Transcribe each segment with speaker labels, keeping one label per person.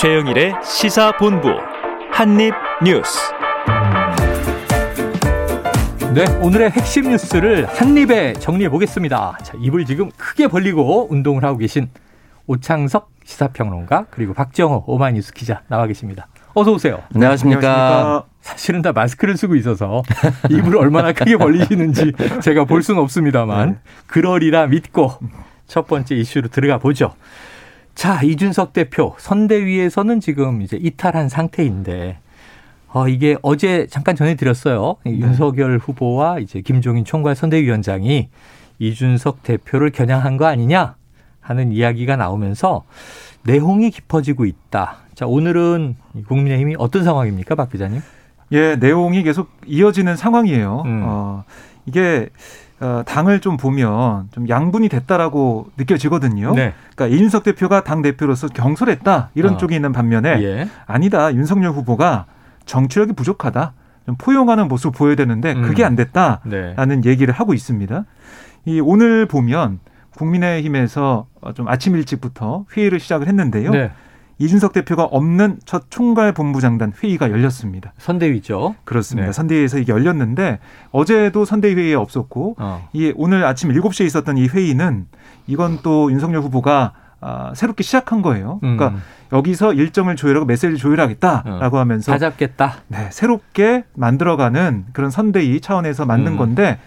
Speaker 1: 최영일의 시사본부 한입뉴스.
Speaker 2: 네, 오늘의 핵심 뉴스를 한입에 정리해 보겠습니다. 자, 입을 지금 크게 벌리고 운동을 하고 계신 오창석 시사평론가 그리고 박정호 오마이뉴스 기자 나와 계십니다. 어서 오세요.
Speaker 3: 안녕하십니까.
Speaker 2: 사실은 다 마스크를 쓰고 있어서 입을 얼마나 크게 벌리시는지 제가 볼 수는 없습니다만
Speaker 3: 네.
Speaker 2: 그러리라 믿고 첫 번째 이슈로 들어가 보죠. 자, 이준석 대표 선대위에서는 지금 이제 이탈한 상태인데 어, 이게 어제 잠깐 전해드렸어요.
Speaker 3: 네.
Speaker 2: 윤석열 후보와 이제 김종인 총괄 선대위원장이 이준석 대표를 겨냥한 거 아니냐 하는 이야기가 나오면서 내홍이 깊어지고 있다. 자, 오늘은 국민의힘이 어떤 상황입니까, 박 기자님?
Speaker 4: 예, 내용이 계속 이어지는 상황이에요.
Speaker 2: 음.
Speaker 4: 어, 이게 어, 당을 좀 보면 좀 양분이 됐다라고 느껴지거든요.
Speaker 2: 네.
Speaker 4: 그러니까 이준석 대표가 당 대표로서 경솔했다 이런
Speaker 2: 어.
Speaker 4: 쪽이 있는 반면에
Speaker 2: 예.
Speaker 4: 아니다 윤석열 후보가 정치력이 부족하다 좀 포용하는 모습 을 보여야 되는데
Speaker 2: 음.
Speaker 4: 그게 안 됐다라는
Speaker 2: 네.
Speaker 4: 얘기를 하고 있습니다. 이 오늘 보면 국민의힘에서 어, 좀 아침 일찍부터 회의를 시작을 했는데요.
Speaker 2: 네.
Speaker 4: 이준석 대표가 없는 첫 총괄 본부장단 회의가 열렸습니다.
Speaker 2: 선대위죠.
Speaker 4: 그렇습니다.
Speaker 2: 네.
Speaker 4: 선대위에서 이게 열렸는데 어제도 선대위 회의에 없었고
Speaker 2: 어.
Speaker 4: 이 오늘 아침 7시에 있었던 이 회의는 이건 또 윤석열 후보가 아, 새롭게 시작한 거예요. 그러니까
Speaker 2: 음.
Speaker 4: 여기서 일정을 조율하고 메시지를 조율하겠다라고 하면서
Speaker 2: 다 잡겠다.
Speaker 4: 네, 새롭게 만들어가는 그런 선대위 차원에서 만든
Speaker 2: 음.
Speaker 4: 건데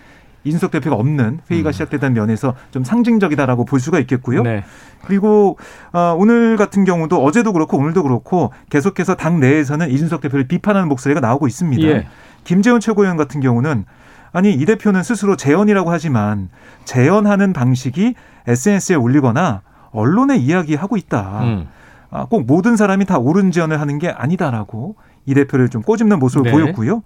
Speaker 4: 이준석 대표가 없는 회의가
Speaker 2: 음.
Speaker 4: 시작되다는 면에서 좀 상징적이다라고 볼 수가 있겠고요.
Speaker 2: 네.
Speaker 4: 그리고 어, 오늘 같은 경우도 어제도 그렇고 오늘도 그렇고 계속해서 당 내에서는 이준석 대표를 비판하는 목소리가 나오고 있습니다.
Speaker 2: 예.
Speaker 4: 김재원 최고위원 같은 경우는 아니 이 대표는 스스로 재연이라고 하지만 재연하는 방식이 SNS에 올리거나 언론에 이야기하고 있다.
Speaker 2: 음.
Speaker 4: 아, 꼭 모든 사람이 다 옳은 재연을 하는 게 아니다라고 이 대표를 좀 꼬집는 모습을
Speaker 2: 네.
Speaker 4: 보였고요.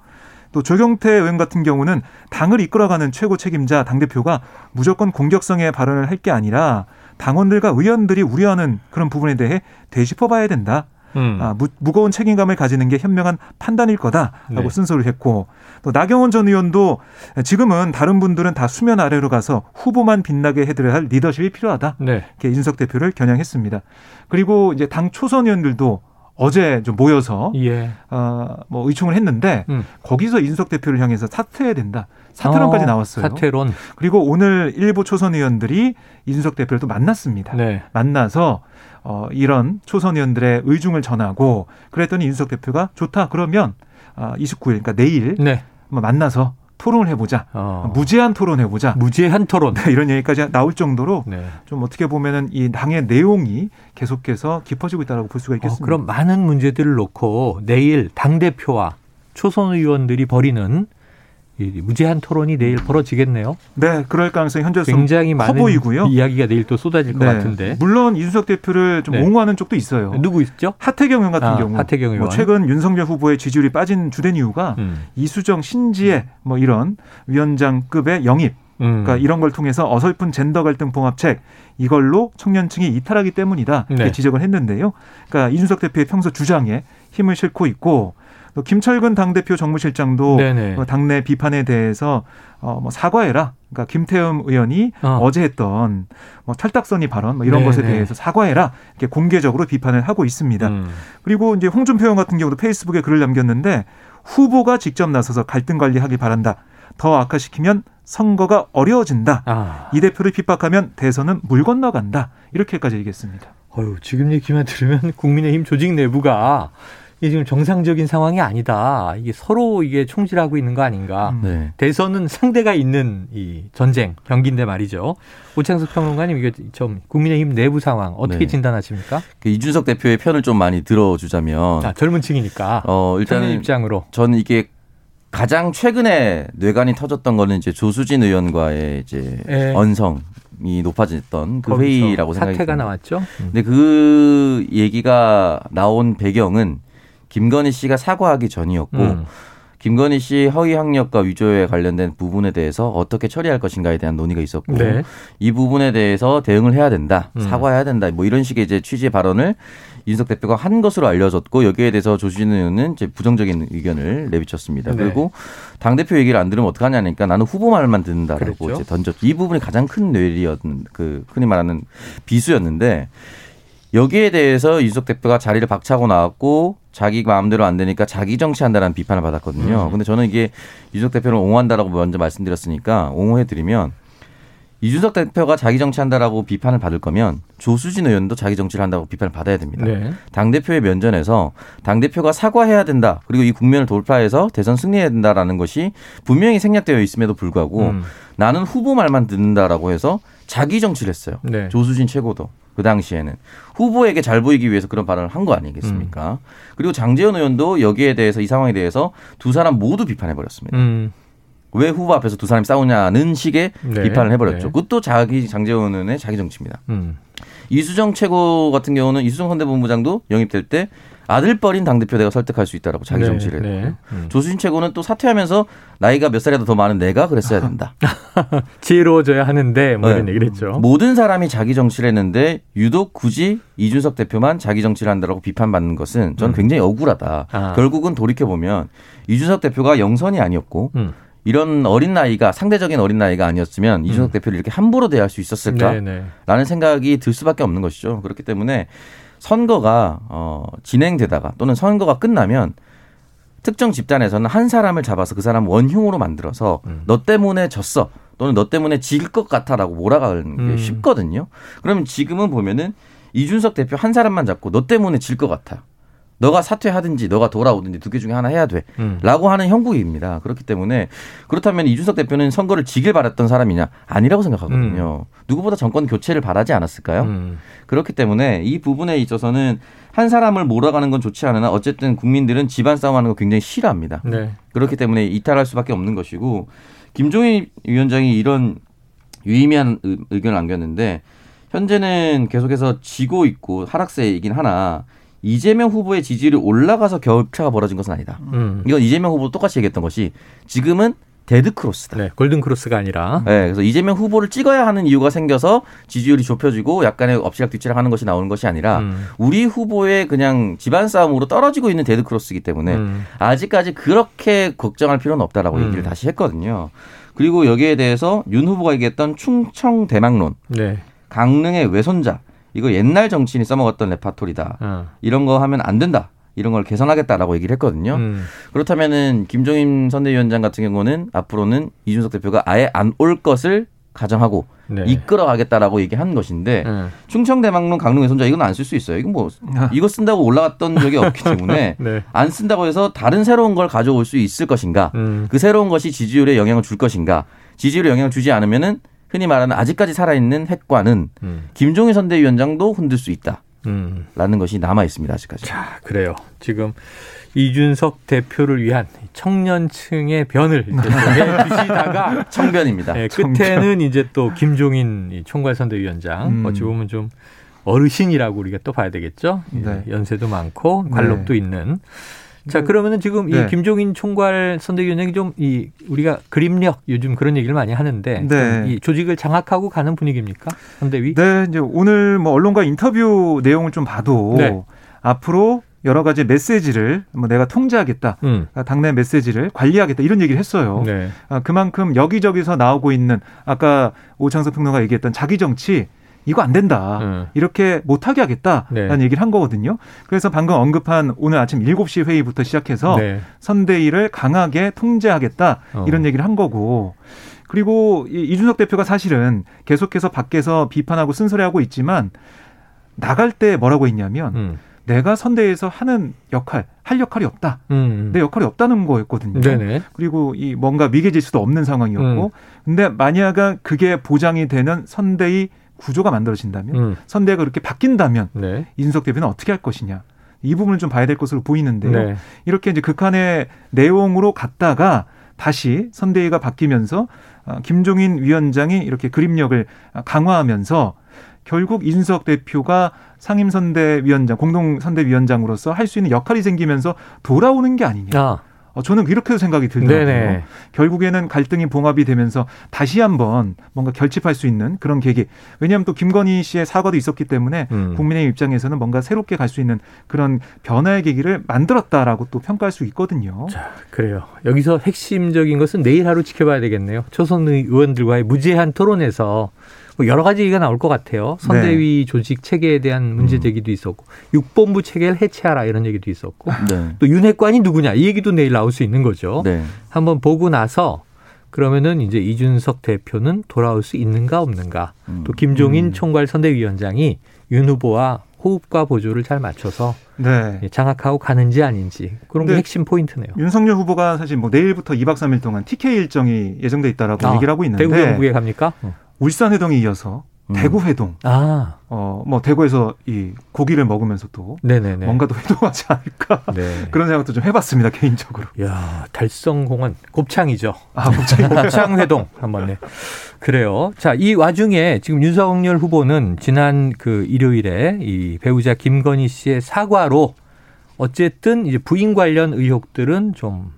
Speaker 4: 또 조경태 의원 같은 경우는 당을 이끌어가는 최고 책임자 당 대표가 무조건 공격성의 발언을 할 게 아니라 당원들과 의원들이 우려하는 그런 부분에 대해 되짚어봐야 된다.
Speaker 2: 음.
Speaker 4: 아, 무, 무거운 책임감을 가지는 게 현명한 판단일 거다라고
Speaker 2: 네.
Speaker 4: 순서를 했고 또 나경원 전 의원도 지금은 다른 분들은 다 수면 아래로 가서 후보만 빛나게 해드려야 할 리더십이 필요하다.
Speaker 2: 네.
Speaker 4: 이렇게 이준석 대표를 겨냥했습니다. 그리고 이제 당 초선 의원들도 어제 좀 모여서
Speaker 2: 예.
Speaker 4: 어, 뭐 의총을 했는데
Speaker 2: 음.
Speaker 4: 거기서 이준석 대표를 향해서 사퇴해야 된다. 사퇴론까지
Speaker 2: 어,
Speaker 4: 나왔어요.
Speaker 2: 사퇴론.
Speaker 4: 그리고 오늘 일부 초선 의원들이 이준석 대표를 또 만났습니다.
Speaker 2: 네.
Speaker 4: 만나서 어, 이런 초선 의원들의 의중을 전하고 그랬더니 이준석 대표가 좋다 그러면 아, 29일 그러니까 내일
Speaker 2: 네.
Speaker 4: 만나서 토론을 해보자.
Speaker 2: 어.
Speaker 4: 무제한 토론 해보자.
Speaker 2: 무제한 토론.
Speaker 4: 이런 얘기까지 나올 정도로
Speaker 2: 네.
Speaker 4: 좀 어떻게 보면은 이 당의 내용이 계속해서 깊어지고 있다고 볼 수가
Speaker 2: 어,
Speaker 4: 있겠습니다.
Speaker 2: 그럼 많은 문제들을 놓고 내일 당 대표와 초선 의원들이 벌이는 이 무제한 토론이 내일 벌어지겠네요.
Speaker 4: 네, 그럴 가능성이 현재로서
Speaker 2: 굉장히
Speaker 4: 커 보이고요.
Speaker 2: 이야기가 내일 또 쏟아질 것
Speaker 4: 네.
Speaker 2: 같은데.
Speaker 4: 물론 이준석 대표를 좀
Speaker 2: 네.
Speaker 4: 옹호하는 쪽도 있어요.
Speaker 2: 누구 있죠?
Speaker 4: 하태경 의원 같은
Speaker 2: 아,
Speaker 4: 경우,
Speaker 2: 하태경 의원.
Speaker 4: 뭐 최근 윤석열 후보의 지지율이 빠진 주된 이유가
Speaker 2: 음.
Speaker 4: 이수정, 신지혜 뭐 이런 위원장급의 영입,
Speaker 2: 음.
Speaker 4: 그러니까 이런 걸 통해서 어설픈 젠더 갈등 봉합책 이걸로 청년층이 이탈하기 때문이다 이렇게
Speaker 2: 네.
Speaker 4: 지적을 했는데요. 그러니까 이준석 대표의 평소 주장에 힘을 싣고 있고 또 김철근 당대표 정무실장도
Speaker 2: 네네.
Speaker 4: 어, 당내 비판에 대해서 어, 뭐 사과해라. 그러니까 김태흠 의원이
Speaker 2: 어.
Speaker 4: 어. 제 했던 뭐 탈딱선이 발언 뭐 이런
Speaker 2: 네네.
Speaker 4: 것에 대해서 사과해라. 이렇게 공개적으로 비판을 하고 있습니다.
Speaker 2: 음.
Speaker 4: 그리고 이제 홍준표 의원 같은 경우도 페이스북에 글을 남겼는데 후보가 직접 나서서 갈등 관리하기 바란다. 더 악화시키면 선거가 어려워진다.
Speaker 2: 아.
Speaker 4: 이 대표를 핍박하면 대선은 물 건너간다. 이렇게까지 얘기했습니다.
Speaker 2: 어휴, 지금 얘기만 들으면 국민의힘 조직 내부가 이게 지금 정상적인 상황이 아니다. 이게 서로 이게 총질하고 있는 거 아닌가.
Speaker 4: 음.
Speaker 3: 네.
Speaker 2: 대선은 상대가 있는 이 전쟁 경기인데 말이죠. 오창석 평론가님 이게 좀 국민의힘 내부 상황 어떻게
Speaker 3: 네.
Speaker 2: 진단하십니까?
Speaker 3: 그 이준석 대표의 편을 좀 많이 들어주자면
Speaker 2: 아, 젊은 층이니까
Speaker 3: 어
Speaker 2: 일단은 입장으로
Speaker 3: 저는 이게 가장 최근에 뇌관이 터졌던 거는 이제 조수진 의원과의 이제
Speaker 2: 예.
Speaker 3: 언성이 높아졌던 그 회의라고 생각이
Speaker 2: 사태가. 나왔죠. 음.
Speaker 3: 근데 그 얘기가 나온 배경은 김건희 씨가 사과하기 전이었고
Speaker 2: 음.
Speaker 3: 김건희 씨 허위 학력과 위조에 관련된 부분에 대해서 어떻게 처리할 것인가에 대한 논의가 있었고
Speaker 2: 네.
Speaker 3: 이 부분에 대해서 대응을 해야 된다,
Speaker 2: 음.
Speaker 3: 사과해야 된다, 뭐 이런 식의 이제 취지의 발언을 윤석 대표가 한 것으로 알려졌고 여기에 대해서 조수진 의원은 이제 부정적인 의견을 내비쳤습니다.
Speaker 2: 네.
Speaker 3: 그리고 당 대표 얘기를 안 들으면 어떡하냐니까 나는 후보 말만 듣는다라고
Speaker 2: 그랬죠.
Speaker 3: 이제 던졌. 이 부분이 가장 큰 뇌리였는 그 흔히 말하는 비수였는데 여기에 대해서 이준석 대표가 자리를 박차고 나왔고 자기 마음대로 안 되니까 자기 정치한다라는 비판을 받았거든요.
Speaker 2: 음.
Speaker 3: 근데 저는 이게 이준석 대표를 옹호한다라고 먼저 말씀드렸으니까 옹호해 드리면 이준석 대표가 자기 정치한다라고 비판을 받을 거면 조수진 의원도 자기 정치를 한다고 비판을 받아야 됩니다.
Speaker 2: 네.
Speaker 3: 당 대표의 면전에서 당 대표가 사과해야 된다. 그리고 이 국면을 돌파해서 대선 승리해야 된다라는 것이 분명히 생략되어 있음에도 불구하고
Speaker 2: 음.
Speaker 3: 나는 후보 말만 듣는다라고 해서 자기 정치를 했어요.
Speaker 2: 네.
Speaker 3: 조수진 최고도 그 당시에는 후보에게 잘 보이기 위해서 그런 발언을 한 거 아니겠습니까?
Speaker 2: 음.
Speaker 3: 그리고 장재현 의원도 여기에 대해서 이 상황에 대해서 두 사람 모두 비판해 버렸습니다.
Speaker 2: 음.
Speaker 3: 왜 후보 앞에서 두 사람이 싸우냐는 식의
Speaker 2: 네.
Speaker 3: 비판을 해버렸죠.
Speaker 2: 네.
Speaker 3: 그것도 자기 장재현 의원의 자기 정치입니다.
Speaker 2: 음.
Speaker 3: 이수정 최고 같은 경우는 이수정 선대본부장도 영입될 때 아들뻘인 당대표 내가 설득할 수 있다라고 자기
Speaker 2: 네,
Speaker 3: 정치를
Speaker 2: 네.
Speaker 3: 했고
Speaker 2: 음.
Speaker 3: 조수진 최고는 또 사퇴하면서 나이가 몇 살이라도 더 많은 내가 그랬어야 된다.
Speaker 2: 지혜로워져야 하는데 뭐 이런
Speaker 3: 네.
Speaker 2: 얘기를 했죠.
Speaker 3: 모든 사람이 자기 정치를 했는데 유독 굳이 이준석 대표만 자기 정치를 한다라고 비판받는 것은 저는
Speaker 2: 음.
Speaker 3: 굉장히 억울하다.
Speaker 2: 아.
Speaker 3: 결국은 돌이켜 보면 이준석 대표가 영선이 아니었고
Speaker 2: 음.
Speaker 3: 이런 어린 나이가 상대적인 어린 나이가 아니었으면 이준석 대표를 이렇게 함부로 대할 수 있었을까?
Speaker 2: 네, 네.
Speaker 3: 라는 생각이 들 수밖에 없는 것이죠. 그렇기 때문에 선거가 어 진행되다가 또는 선거가 끝나면 특정 집단에서는 한 사람을 잡아서 그 사람 원흉으로 만들어서
Speaker 2: 음.
Speaker 3: 너 때문에 졌어 또는 너 때문에 질 것 같아라고 몰아가는 게
Speaker 2: 음.
Speaker 3: 쉽거든요. 그러면 지금은 보면은 이준석 대표 한 사람만 잡고 너 때문에 질 것 같아. 너가 사퇴하든지 너가 돌아오든지 두 개 중에 하나 해야 돼.
Speaker 2: 음.
Speaker 3: 라고 하는 형국입니다. 그렇기 때문에 그렇다면 이준석 대표는 선거를 지길 바랐던 사람이냐? 아니라고 생각하거든요. 누구보다 정권 교체를 바라지 않았을까요?
Speaker 2: 음.
Speaker 3: 그렇기 때문에 이 부분에 있어서는 한 사람을 몰아가는 건 좋지 않으나 어쨌든 국민들은 집안 싸움하는 거 굉장히 싫어합니다.
Speaker 2: 네.
Speaker 3: 그렇기 때문에 이탈할 수밖에 없는 것이고 김종인 위원장이 이런 유의미한 의- 의견을 남겼는데 현재는 계속해서 지고 있고 하락세이긴 하나 이재명 후보의 지지율이 올라가서 격차가 벌어진 것은 아니다.
Speaker 2: 음.
Speaker 3: 이건 이재명 후보도 똑같이 얘기했던 것이 지금은 데드 크로스다.
Speaker 2: 네. 골든 크로스가 아니라
Speaker 3: 네, 그래서 이재명 후보를 찍어야 하는 이유가 생겨서 지지율이 좁혀지고 약간의 엎치락 뒤치락 하는 것이 나오는 것이 아니라
Speaker 2: 음.
Speaker 3: 우리 후보의 그냥 집안 싸움으로 떨어지고 있는 데드 크로스이기 때문에
Speaker 2: 음.
Speaker 3: 아직까지 그렇게 걱정할 필요는 없다라고
Speaker 2: 음.
Speaker 3: 얘기를 다시 했거든요. 그리고 여기에 대해서 윤 후보가 얘기했던 충청 대망론,
Speaker 2: 네.
Speaker 3: 강릉의 외손자 이거 옛날 정치인이 써먹었던 레파토리다.
Speaker 2: 어.
Speaker 3: 이런 거 하면 안 된다. 이런 걸 개선하겠다라고 얘기를 했거든요.
Speaker 2: 음.
Speaker 3: 그렇다면은 김종인 선대위원장 같은 경우는 앞으로는 이준석 대표가 아예 안 올 것을 가정하고
Speaker 2: 네.
Speaker 3: 이끌어가겠다라고 얘기한 것인데
Speaker 2: 음.
Speaker 3: 충청 대망론 강릉 외손자 이건 안 쓸 수 있어요. 이건 뭐
Speaker 4: 아.
Speaker 3: 이거 쓴다고 올라갔던 적이 없기 때문에
Speaker 2: 네.
Speaker 3: 안 쓴다고 해서 다른 새로운 걸 가져올 수 있을 것인가?
Speaker 2: 음.
Speaker 3: 그 새로운 것이 지지율에 영향을 줄 것인가? 지지율에 영향을 주지 않으면은 흔히 말하는 아직까지 살아있는 핵관은
Speaker 2: 음.
Speaker 3: 김종인 선대위원장도 흔들 수 있다 라는
Speaker 2: 음.
Speaker 3: 것이 남아 있습니다 아직까지.
Speaker 2: 자, 그래요. 지금 이준석 대표를 위한 청년층의 변을 이렇게 해 주시다가
Speaker 3: 청변입니다.
Speaker 2: 네, 끝에는 이제 또 김종인 이 총괄선대위원장
Speaker 4: 음.
Speaker 2: 어찌 보면 좀 어르신이라고 우리가 또 봐야 되겠죠.
Speaker 4: 네.
Speaker 2: 예, 연세도 많고 관록도 있는. 자
Speaker 4: 네.
Speaker 2: 그러면은 지금 이
Speaker 4: 네.
Speaker 2: 김종인 총괄 선대위원장이 좀 이 우리가 그림력 요즘 그런 얘기를 많이 하는데
Speaker 4: 네.
Speaker 2: 이 조직을 장악하고 가는 분위기입니까 선대위?
Speaker 4: 네, 이제 오늘 뭐 언론과 인터뷰 내용을 좀 봐도
Speaker 2: 네.
Speaker 4: 앞으로 여러 가지 메시지를 뭐 내가 통제하겠다.
Speaker 2: 음.
Speaker 4: 당내 메시지를 관리하겠다 이런 얘기를 했어요.
Speaker 2: 네.
Speaker 4: 아, 그만큼 여기저기서 나오고 있는 아까 오창석 평론가 얘기했던 자기 정치 이거 안 된다.
Speaker 2: 음.
Speaker 4: 이렇게 못하게 하겠다라는
Speaker 2: 네.
Speaker 4: 얘기를 한 거거든요. 그래서 방금 언급한 오늘 아침 7시 회의부터 시작해서
Speaker 2: 네.
Speaker 4: 선대위를 강하게 통제하겠다
Speaker 2: 어.
Speaker 4: 이런 얘기를 한 거고 그리고 이 이준석 대표가 사실은 계속해서 밖에서 비판하고 쓴소리하고 있지만 나갈 때 뭐라고 했냐면
Speaker 2: 음.
Speaker 4: 내가 선대위에서 하는 역할 할 역할이 없다
Speaker 2: 음.
Speaker 4: 내 역할이 없다는 거였거든요.
Speaker 2: 네네.
Speaker 4: 그리고 이 뭔가 위계질 수도 없는 상황이었고
Speaker 2: 음.
Speaker 4: 근데 만약에 그게 보장이 되는 선대위 구조가 만들어진다면
Speaker 2: 음.
Speaker 4: 선대가 그렇게 바뀐다면
Speaker 2: 네.
Speaker 4: 이준석 대표는 어떻게 할 것이냐 이 부분을 좀 봐야 될 것으로 보이는데요.
Speaker 2: 네.
Speaker 4: 이렇게 이제 극한의 내용으로 갔다가 다시 선대위가 바뀌면서 어, 김종인 위원장이 이렇게 그림력을 강화하면서 결국 이준석 대표가 상임선대위원장, 공동선대위원장으로서 할 수 있는 역할이 생기면서 돌아오는 게 아니냐.
Speaker 2: 아.
Speaker 4: 어, 저는 이렇게 생각이 들더라고요.
Speaker 2: 네네.
Speaker 4: 결국에는 갈등이 봉합이 되면서 다시 한번 뭔가 결집할 수 있는 그런 계기. 왜냐하면 또 김건희 씨의 사과도 있었기 때문에
Speaker 2: 음.
Speaker 4: 국민의 입장에서는 뭔가 새롭게 갈 수 있는 그런 변화의 계기를 만들었다라고 또 평가할 수 있거든요.
Speaker 2: 자, 그래요. 여기서 핵심적인 것은 내일 하루 지켜봐야 되겠네요. 초선 의원들과의 무제한 토론에서 뭐 여러 가지 얘기가 나올 것 같아요. 선대위
Speaker 3: 네.
Speaker 2: 조직 체계에 대한 문제
Speaker 3: 음.
Speaker 2: 제기도 있었고 육본부 체계를 해체하라 이런 얘기도 있었고
Speaker 3: 네.
Speaker 2: 또 윤핵관이 누구냐 이 얘기도 내일 나올 수 있는 거죠.
Speaker 3: 네.
Speaker 2: 한번 보고 나서 그러면은 이제 이준석 대표는 돌아올 수 있는가 없는가.
Speaker 3: 음.
Speaker 2: 또 김종인
Speaker 4: 음.
Speaker 2: 총괄 선대위원장이 윤 후보와 호흡과 보조를 잘 맞춰서
Speaker 4: 네.
Speaker 2: 예, 장악하고 가는지 아닌지 그런 게 핵심 포인트네요.
Speaker 4: 윤석열 후보가 사실 뭐 내일부터 2박 3일 동안 TK 일정이 예정돼 있다라고
Speaker 2: 아,
Speaker 4: 얘기를 하고 있는데
Speaker 2: 대구 경북에 갑니까?
Speaker 4: 울산 회동에 이어서
Speaker 3: 음.
Speaker 4: 대구 회동
Speaker 2: 아,
Speaker 4: 어 뭐 대구에서 이 고기를 먹으면서 또
Speaker 2: 네네네.
Speaker 4: 뭔가 더 회동하지 않을까
Speaker 2: 네.
Speaker 4: 그런 생각도 좀 해봤습니다 개인적으로.
Speaker 2: 야 달성공원 곱창이죠.
Speaker 4: 아 갑자기
Speaker 2: 곱창 회동 한번 네. 그래요. 자, 이 와중에 지금 윤석열 후보는 지난 그 일요일에 이 배우자 김건희 씨의 사과로 어쨌든 이제 부인 관련 의혹들은 좀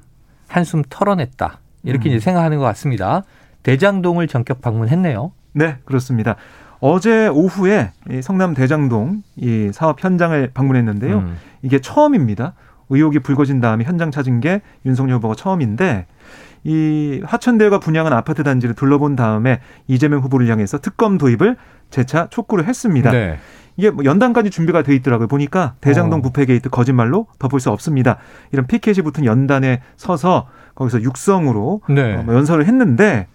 Speaker 2: 한숨 털어냈다. 이렇게
Speaker 4: 음.
Speaker 2: 이제 생각하는 것 같습니다. 대장동을 전격 방문했네요.
Speaker 4: 네 그렇습니다. 어제 오후에 이 성남 대장동 이 사업 현장을 방문했는데요.
Speaker 2: 음.
Speaker 4: 이게 처음입니다. 의혹이 불거진 다음에 현장 찾은 게 윤석열 후보가 처음인데 이 화천대유가 분양한 아파트 단지를 둘러본 다음에 이재명 후보를 향해서 특검 도입을 재차 촉구를 했습니다.
Speaker 2: 네.
Speaker 4: 이게 뭐 연단까지 준비가 돼 있더라고요. 보니까 대장동
Speaker 2: 어.
Speaker 4: 부패 게이트 거짓말로 덮을 수 없습니다. 이런 피켓이 붙은 연단에 서서 거기서 육성으로
Speaker 2: 네.
Speaker 4: 어, 뭐 연설을 했는데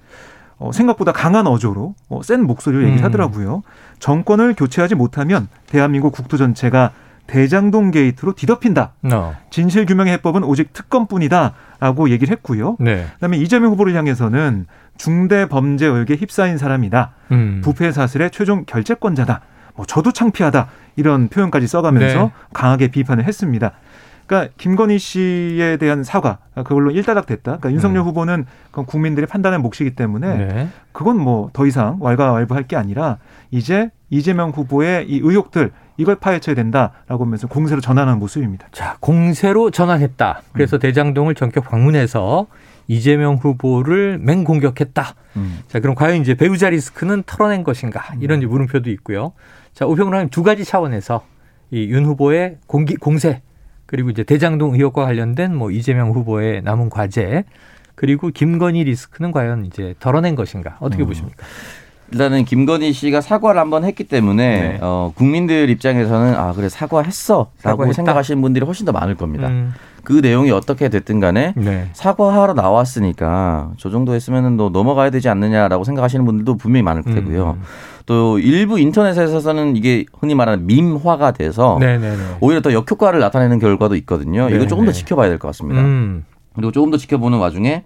Speaker 4: 어, 생각보다 강한 어조로 어, 센 목소리로 얘기를
Speaker 2: 음.
Speaker 4: 하더라고요. 정권을 교체하지 못하면 대한민국 국토 전체가 대장동 게이트로 뒤덮인다.
Speaker 2: 어.
Speaker 4: 진실 규명의 해법은 오직 특검뿐이다라고 얘기를 했고요.
Speaker 2: 네.
Speaker 4: 그다음에 이재명 후보를 향해서는 중대 범죄 의혹에 휩싸인 사람이다.
Speaker 2: 음.
Speaker 4: 부패 사슬의 최종 결재권자다. 뭐 저도 창피하다 이런 표현까지 써가면서
Speaker 2: 네.
Speaker 4: 강하게 비판을 했습니다. 그러니까 김건희 씨에 대한 사과 그걸로 일단락 됐다. 그러니까 윤석열
Speaker 2: 음.
Speaker 4: 후보는 그건 국민들의 판단의 몫이기 때문에
Speaker 2: 네.
Speaker 4: 그건 뭐 더 이상 왈가왈부할 게 아니라 이제 이재명 후보의 이 의혹들 이걸 파헤쳐야 된다라고 하면서 공세로 전환하는 모습입니다.
Speaker 2: 자, 공세로 전환했다.
Speaker 4: 음.
Speaker 2: 그래서 대장동을 전격 방문해서 이재명 후보를 맹공격했다.
Speaker 3: 음.
Speaker 2: 자, 그럼 과연 이제 배우자 리스크는 털어낸 것인가? 이런 이제 물음표도 있고요. 자, 오평론님 두 가지 차원에서 이 윤 후보의 공기, 공세 그리고 이제 대장동 의혹과 관련된 뭐 이재명 후보의 남은 과제 그리고 김건희 리스크는 과연 이제 덜어낸 것인가? 어떻게
Speaker 3: 음.
Speaker 2: 보십니까?
Speaker 3: 일단은 김건희 씨가 사과를 한번 했기 때문에
Speaker 2: 네.
Speaker 3: 어, 국민들 입장에서는 아 그래 사과했어라고
Speaker 2: 사과했다.
Speaker 3: 생각하시는 분들이 훨씬 더 많을 겁니다.
Speaker 2: 음,
Speaker 3: 그 내용이 어떻게 됐든 간에
Speaker 2: 네.
Speaker 3: 사과하러 나왔으니까 저 정도 했으면은 너 넘어가야 되지 않느냐라고 생각하시는 분들도 분명히 많을 테고요.
Speaker 2: 음.
Speaker 3: 또 일부 인터넷에서는 이게 흔히 말하는 밈화가 돼서
Speaker 2: 네네네.
Speaker 3: 오히려 더 역효과를 나타내는 결과도 있거든요.
Speaker 2: 네,
Speaker 3: 이거 조금 더
Speaker 2: 네.
Speaker 3: 지켜봐야 될 것 같습니다.
Speaker 2: 음,
Speaker 3: 그리고 조금 더 지켜보는 와중에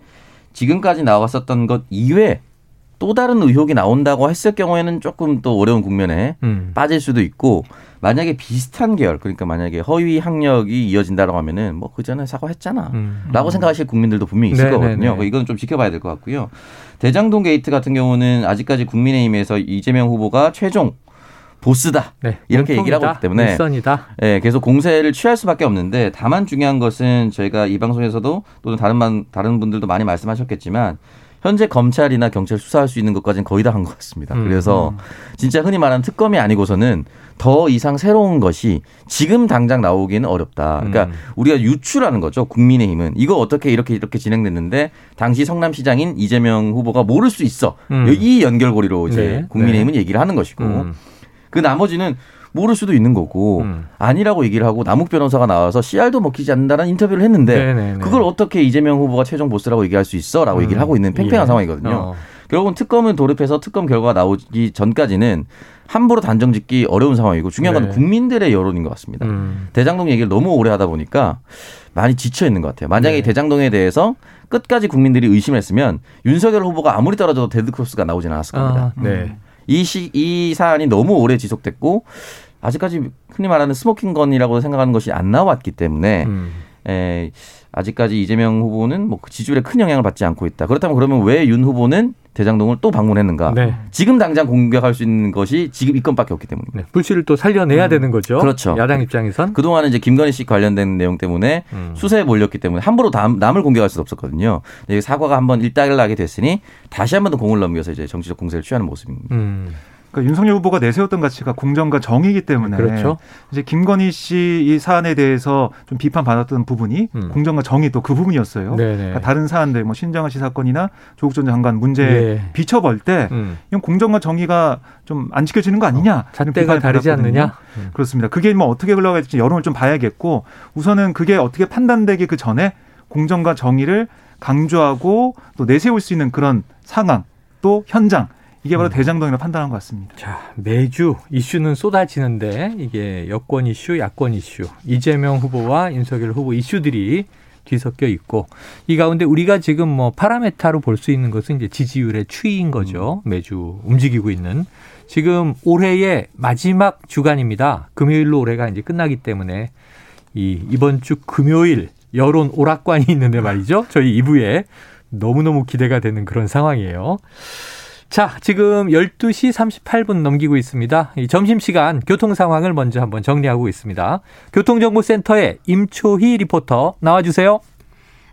Speaker 3: 지금까지 나왔었던 것 이외에 또 다른 의혹이 나온다고 했을 경우에는 조금 또 어려운 국면에
Speaker 2: 음.
Speaker 3: 빠질 수도 있고 만약에 비슷한 계열 그러니까 만약에 허위 학력이 이어진다라고 하면은 뭐 그 전에 사과했잖아.
Speaker 2: 음.
Speaker 3: 라고 생각하실 국민들도 분명히 있을
Speaker 2: 네네네.
Speaker 3: 거거든요. 이건 좀 지켜봐야 될 것 같고요. 대장동 게이트 같은 경우는 아직까지 국민의힘에서 이재명 후보가 최종 보스다.
Speaker 2: 네.
Speaker 3: 이렇게 얘기를 하고 있기 때문에
Speaker 2: 일선이다.
Speaker 3: 예, 계속 공세를 취할 수밖에 없는데 다만 중요한 것은 저희가 이 방송에서도 또는 다른 만, 다른 분들도 많이 말씀하셨겠지만 현재 검찰이나 경찰 수사할 수 있는 것까지는 거의 다 한 것 같습니다.
Speaker 2: 음.
Speaker 3: 그래서 진짜 흔히 말하는 특검이 아니고서는 더 이상 새로운 것이 지금 당장 나오기는 어렵다. 그러니까
Speaker 2: 음.
Speaker 3: 우리가 유추하는 거죠. 국민의힘은 이거 어떻게 이렇게 이렇게 진행됐는데 당시 성남시장인 이재명 후보가 모를 수 있어.
Speaker 2: 음.
Speaker 3: 이 연결고리로 이제
Speaker 2: 네.
Speaker 3: 국민의힘은 얘기를 하는 것이고
Speaker 2: 음.
Speaker 3: 그 나머지는 모를 수도 있는 거고
Speaker 2: 음.
Speaker 3: 아니라고 얘기를 하고 남욱 변호사가 나와서 씨알도 먹히지 않는다는 인터뷰를 했는데
Speaker 2: 네네네.
Speaker 3: 그걸 어떻게 이재명 후보가 최종 보스라고 얘기할 수 있어라고
Speaker 2: 음.
Speaker 3: 얘기를 하고 있는 팽팽한
Speaker 2: 예.
Speaker 3: 상황이거든요.
Speaker 2: 어.
Speaker 3: 결국은 특검을 돌입해서 특검 결과가 나오기 전까지는 함부로 단정 짓기 어려운 상황이고 중요한 건
Speaker 2: 네.
Speaker 3: 국민들의 여론인 것 같습니다.
Speaker 2: 음.
Speaker 3: 대장동 얘기를 너무 오래 하다 보니까 많이 지쳐 있는 것 같아요. 만약에
Speaker 2: 네.
Speaker 3: 대장동에 대해서 끝까지 국민들이 의심했으면 윤석열 후보가 아무리 떨어져도 데드크로스가 나오지는 않았을 겁니다.
Speaker 2: 아, 네.
Speaker 3: 이 시, 이 사안이 너무 오래 지속됐고 아직까지 흔히 말하는 smoking gun이라고 생각하는 것이 안 나왔기 때문에
Speaker 2: 음.
Speaker 3: 에, 아직까지 이재명 후보는 뭐그 지지율에 큰 영향을 받지 않고 있다. 그렇다면 그러면 왜 윤 후보는 대장동을 또 방문했는가?
Speaker 2: 네.
Speaker 3: 지금 당장 공격할 수 있는 것이 지금 이 건밖에 없기 때문입니다.
Speaker 2: 네. 불씨를 또 살려내야 되는 거죠.
Speaker 3: 그렇죠.
Speaker 2: 야당 입장에선.
Speaker 3: 그동안은 이제 김건희 씨 관련된 내용 때문에
Speaker 2: 음.
Speaker 3: 수사에 몰렸기 때문에 함부로 남, 남을 공격할 수 없었거든요. 사과가 한번 일단락이 됐으니 다시 한 번 더 공을 넘겨서 이제 정치적 공세를 취하는 모습입니다.
Speaker 2: 음.
Speaker 4: 그러니까 윤석열 후보가 내세웠던 가치가 공정과 정의이기 때문에
Speaker 2: 그렇죠.
Speaker 4: 이제 김건희 씨 이 사안에 대해서 좀 비판받았던 부분이
Speaker 2: 음.
Speaker 4: 공정과 정의 또 그 부분이었어요. 그러니까 다른 사안들 뭐 신장화 씨 사건이나 조국 전 장관 문제
Speaker 2: 예.
Speaker 4: 비춰볼 때
Speaker 2: 음.
Speaker 4: 이건 공정과 정의가 좀 안 지켜지는 거 아니냐? 이런
Speaker 2: 잣대가 다르지
Speaker 4: 받았거든요.
Speaker 2: 않느냐? 음.
Speaker 4: 그렇습니다. 그게 뭐 어떻게 흘러갈지 여론을 좀 봐야겠고 우선은 그게 어떻게 판단되기 그 전에 공정과 정의를 강조하고 또 내세울 수 있는 그런 상황 또 현장 이게 바로
Speaker 2: 음.
Speaker 4: 대장동이라 판단한 것 같습니다.
Speaker 2: 자, 매주 이슈는 쏟아지는데 이게 여권 이슈, 야권 이슈, 이재명 후보와 윤석열 후보 이슈들이 뒤섞여 있고 이 가운데 우리가 지금 뭐 파라메타로 볼 수 있는 것은 이제 지지율의 추이인 거죠. 매주 움직이고 있는 지금 올해의 마지막 주간입니다. 금요일로 올해가 이제 끝나기 때문에 이 이번 주 금요일 여론 오락관이 있는데 말이죠. 저희 2부에 너무너무 기대가 되는 그런 상황이에요. 자, 지금 12시 38분 넘기고 있습니다. 이 점심시간 교통 상황을 먼저 한번 정리하고 있습니다. 교통정보센터의 임초희 리포터 나와주세요.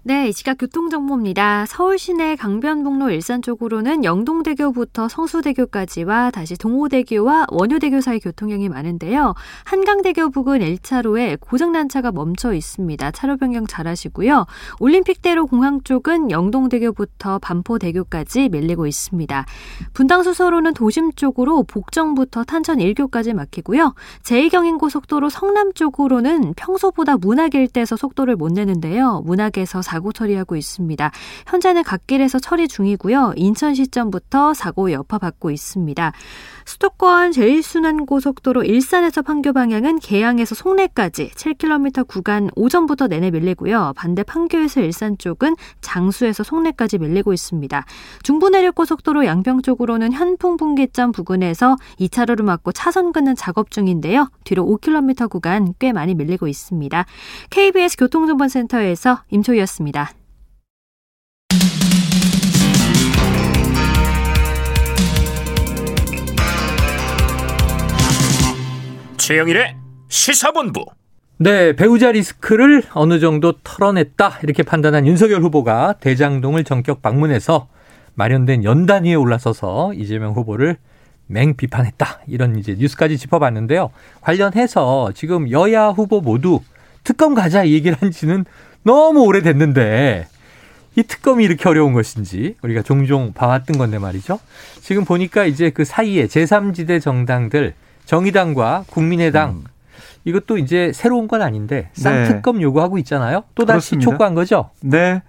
Speaker 5: 네, 이 시각 교통정보입니다. 서울 시내 강변북로 일산 쪽으로는 영동대교부터 성수대교까지와 다시 동호대교와 원효대교 사이 교통량이 많은데요. 한강대교 부근 1차로에 고장난 차가 멈춰 있습니다. 차로 변경 잘 하시고요. 올림픽대로 공항 쪽은 영동대교부터 반포대교까지 밀리고 있습니다. 분당수서로는 도심 쪽으로 복정부터 탄천 1교까지 막히고요. 제2경인고속도로 성남 쪽으로는 평소보다 문학 일대에서 속도를 못 내는데요. 문학에서 사고 처리하고 있습니다. 현재는 갓길에서 처리 중이고요. 인천 시점부터 사고 여파 받고 있습니다. 수도권 제1순환고속도로 일산에서 판교 방향은 개항에서 송내까지 7km 구간 오전부터 내내 밀리고요. 반대 판교에서 일산 쪽은 장수에서 송내까지 밀리고 있습니다. 중부내륙고속도로 양평 쪽으로는 현풍분기점 부근에서 2차로를 막고 차선 긋는 작업 중인데요. 뒤로 5km 구간 꽤 많이 밀리고 있습니다. KBS 교통정보센터에서 임초희였습니다.
Speaker 1: 최영일의 시사본부.
Speaker 2: 네, 배우자 리스크를 어느 정도 털어냈다 이렇게 판단한 윤석열 후보가 대장동을 전격 방문해서 마련된 연단 위에 올라서서 이재명 후보를 맹 비판했다 이런 이제 뉴스까지 짚어봤는데요. 관련해서 지금 여야 후보 모두 특검 가자 이 얘기를 한 지는 너무 오래됐는데 이 특검이 이렇게 어려운 것인지 우리가 종종 봐왔던 건데 말이죠. 지금 보니까 이제 그 사이에 제3지대 정당들 정의당과 국민의당
Speaker 3: 음.
Speaker 2: 이것도 이제 새로운 건 아닌데
Speaker 4: 네.
Speaker 2: 쌍특검 요구하고 있잖아요. 또 다시. 촉구한 거죠.
Speaker 4: 네.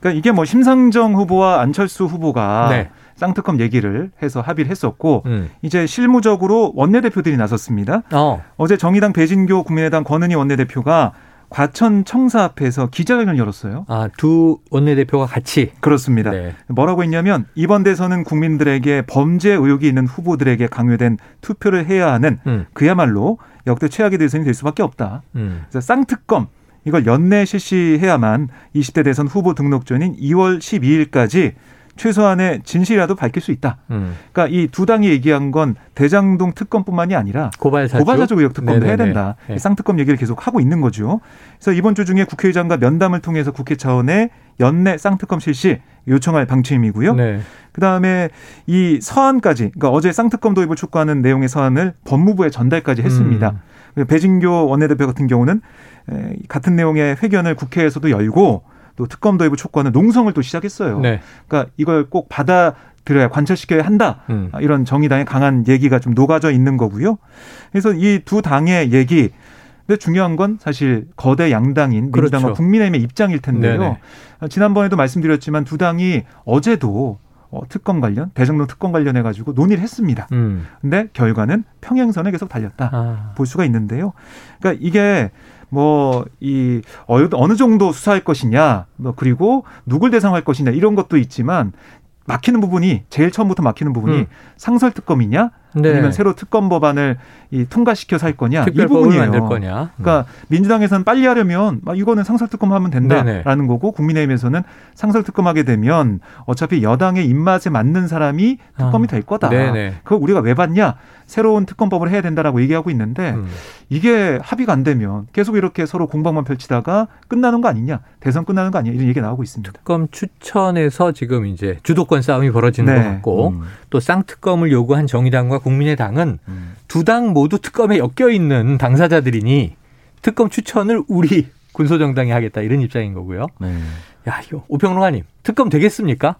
Speaker 4: 그러니까 이게 뭐 심상정 후보와 안철수 후보가
Speaker 2: 네.
Speaker 4: 쌍특검 얘기를 해서 합의를 했었고
Speaker 2: 음.
Speaker 4: 이제 실무적으로 원내대표들이 나섰습니다.
Speaker 2: 어.
Speaker 4: 어제 정의당 배진교 국민의당 권은희 원내대표가 과천 청사 앞에서 기자회견을 열었어요.
Speaker 2: 아, 두 원내대표가 같이.
Speaker 4: 그렇습니다.
Speaker 2: 네.
Speaker 4: 뭐라고 했냐면 이번 대선은 국민들에게 범죄 의혹이 있는 후보들에게 강요된 투표를 해야 하는
Speaker 2: 음.
Speaker 4: 그야말로 역대 최악의 대선이 될 수밖에 없다.
Speaker 2: 음.
Speaker 4: 그래서 쌍특검 이걸 연내 실시해야만 20대 대선 후보 등록 전인 2월 12일까지 최소한의 진실이라도 밝힐 수 있다.
Speaker 2: 음.
Speaker 4: 그러니까 이 두 당이 얘기한 건 대장동 특검뿐만이 아니라
Speaker 2: 고발사주.
Speaker 4: 고발사주 의혹 특검도 해야
Speaker 2: 네네네.
Speaker 4: 된다.
Speaker 2: 네.
Speaker 4: 쌍특검 얘기를 계속 하고 있는 거죠. 그래서 이번 주 중에 국회의장과 면담을 통해서 국회 차원의 연내 쌍특검 실시 요청할 방침이고요.
Speaker 2: 네.
Speaker 4: 그다음에 이 서한까지 그러니까 어제 쌍특검 도입을 촉구하는 내용의 서한을 법무부에 전달까지 했습니다.
Speaker 2: 음.
Speaker 4: 배진교 원내대표 같은 경우는 에, 같은 내용의 회견을 국회에서도 열고 또 특검 도입을 촉구하는 농성을 또 시작했어요.
Speaker 2: 네.
Speaker 4: 그러니까 이걸 꼭 받아들여야 관철시켜야 한다.
Speaker 2: 음.
Speaker 4: 아, 이런 정의당의 강한 얘기가 좀 녹아져 있는 거고요. 그래서 이 두 당의 얘기 근데 중요한 건 사실 거대 양당인 민주당과
Speaker 2: 그렇죠.
Speaker 4: 국민의힘의 입장일 텐데요.
Speaker 2: 네네.
Speaker 4: 아, 지난번에도 말씀드렸지만 두 당이 어제도 어, 특검 관련 대정동 특검 관련해 가지고 논의를 했습니다.
Speaker 2: 음.
Speaker 4: 근데 결과는 평행선에 계속 달렸다.
Speaker 2: 아.
Speaker 4: 볼 수가 있는데요. 그러니까 이게 뭐 이 어느 정도 수사할 것이냐, 뭐 그리고 누굴 대상할 것이냐 이런 것도 있지만 막히는 부분이 제일 처음부터 막히는 부분이
Speaker 2: 음.
Speaker 4: 상설 특검이냐,
Speaker 2: 네.
Speaker 4: 아니면 새로 특검 법안을 이 통과시켜서 할 거냐 이 부분이에요.
Speaker 2: 만들 거냐. 음.
Speaker 4: 그러니까 민주당에서는 빨리 하려면 아, 이거는 상설 특검 하면 된다라는
Speaker 2: 네네.
Speaker 4: 거고 국민의힘에서는 상설 특검 하게 되면 어차피 여당의 입맛에 맞는 사람이 특검이
Speaker 2: 아,
Speaker 4: 될 거다.
Speaker 2: 네네.
Speaker 4: 그걸 우리가 왜 받냐? 새로운 특검법을 해야 된다라고 얘기하고 있는데
Speaker 2: 음.
Speaker 4: 이게 합의가 안 되면 계속 이렇게 서로 공방만 펼치다가 끝나는 거 아니냐? 대선 끝나는 거 아니냐? 이런 얘기가 나오고 있습니다.
Speaker 2: 특검 추천에서 지금 이제 주도권 싸움이 벌어지는
Speaker 4: 네.
Speaker 2: 것 같고
Speaker 3: 음.
Speaker 2: 또 쌍특검을 요구한 정의당과 국민의당은
Speaker 3: 음.
Speaker 2: 두당 모두 특검에 엮여 있는 당사자들이니 특검 추천을 우리 군소정당이 하겠다 이런 입장인 거고요.
Speaker 3: 네.
Speaker 2: 야, 이거 오평론가님 특검 되겠습니까?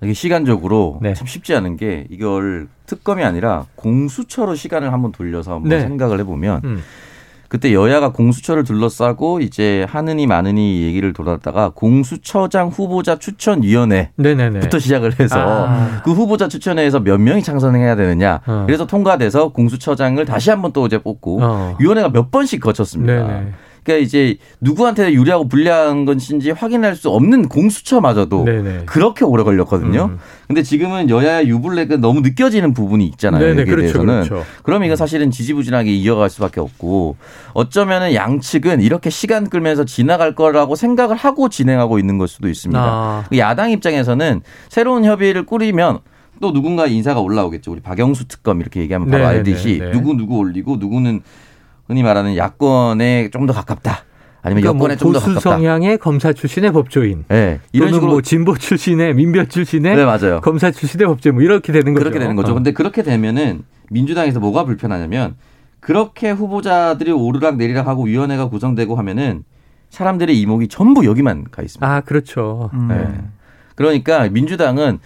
Speaker 3: 이게 시간적으로
Speaker 2: 네.
Speaker 3: 참 쉽지 않은 게 이걸 특검이 아니라 공수처로 시간을 한번 돌려서 한번
Speaker 2: 네.
Speaker 3: 생각을 해보면
Speaker 2: 음.
Speaker 3: 그때 여야가 공수처를 둘러싸고 이제 하느니 마느니 얘기를 돌았다가 공수처장 후보자 추천위원회부터
Speaker 2: 네네네.
Speaker 3: 시작을 해서
Speaker 2: 아.
Speaker 3: 그 후보자 추천회에서 몇 명이 창선해야 되느냐
Speaker 2: 어.
Speaker 3: 그래서 통과돼서 공수처장을 다시 한번 또 이제 뽑고
Speaker 2: 어.
Speaker 3: 위원회가 몇 번씩 거쳤습니다.
Speaker 2: 네네.
Speaker 3: 그러니까 이제 누구한테 유리하고 불리한 것인지 확인할 수 없는 공수처마저도
Speaker 2: 네네.
Speaker 3: 그렇게 오래 걸렸거든요.
Speaker 2: 음.
Speaker 3: 근데 지금은 여야의 유불리가 너무 느껴지는 부분이 있잖아요.
Speaker 2: 네네,
Speaker 3: 여기에
Speaker 2: 그렇죠,
Speaker 3: 대해서는.
Speaker 2: 그렇죠.
Speaker 3: 그럼 이거 사실은 지지부진하게 이어갈 수밖에 없고 어쩌면은 양측은 이렇게 시간 끌면서 지나갈 거라고 생각을 하고 진행하고 있는 걸 수도 있습니다.
Speaker 2: 아.
Speaker 3: 야당 입장에서는 새로운 협의를 꾸리면 또 누군가 인사가 올라오겠죠. 우리 박영수 특검 이렇게 얘기하면 바로
Speaker 2: 네네네,
Speaker 3: 알듯이
Speaker 2: 네.
Speaker 3: 누구 누구 올리고 누구는 흔히 말하는 야권에 좀 더 가깝다. 아니면
Speaker 2: 그러니까 뭐
Speaker 3: 여권에 좀더
Speaker 2: 보수
Speaker 3: 가깝다.
Speaker 2: 성향의 검사 출신의 법조인.
Speaker 3: 네, 이런 식으로
Speaker 2: 뭐 진보 출신의 민변 출신의
Speaker 3: 네 맞아요.
Speaker 2: 검사 출신의 법조인 뭐 이렇게 되는 거죠.
Speaker 3: 그렇게 되는 거죠.
Speaker 2: 어.
Speaker 3: 근데 그렇게 되면은 민주당에서 뭐가 불편하냐면 그렇게 후보자들이 오르락 내리락 하고 위원회가 구성되고 하면은 사람들의 이목이 전부 여기만 가 있습니다.
Speaker 2: 아 그렇죠.
Speaker 4: 음.
Speaker 3: 네. 그러니까 민주당은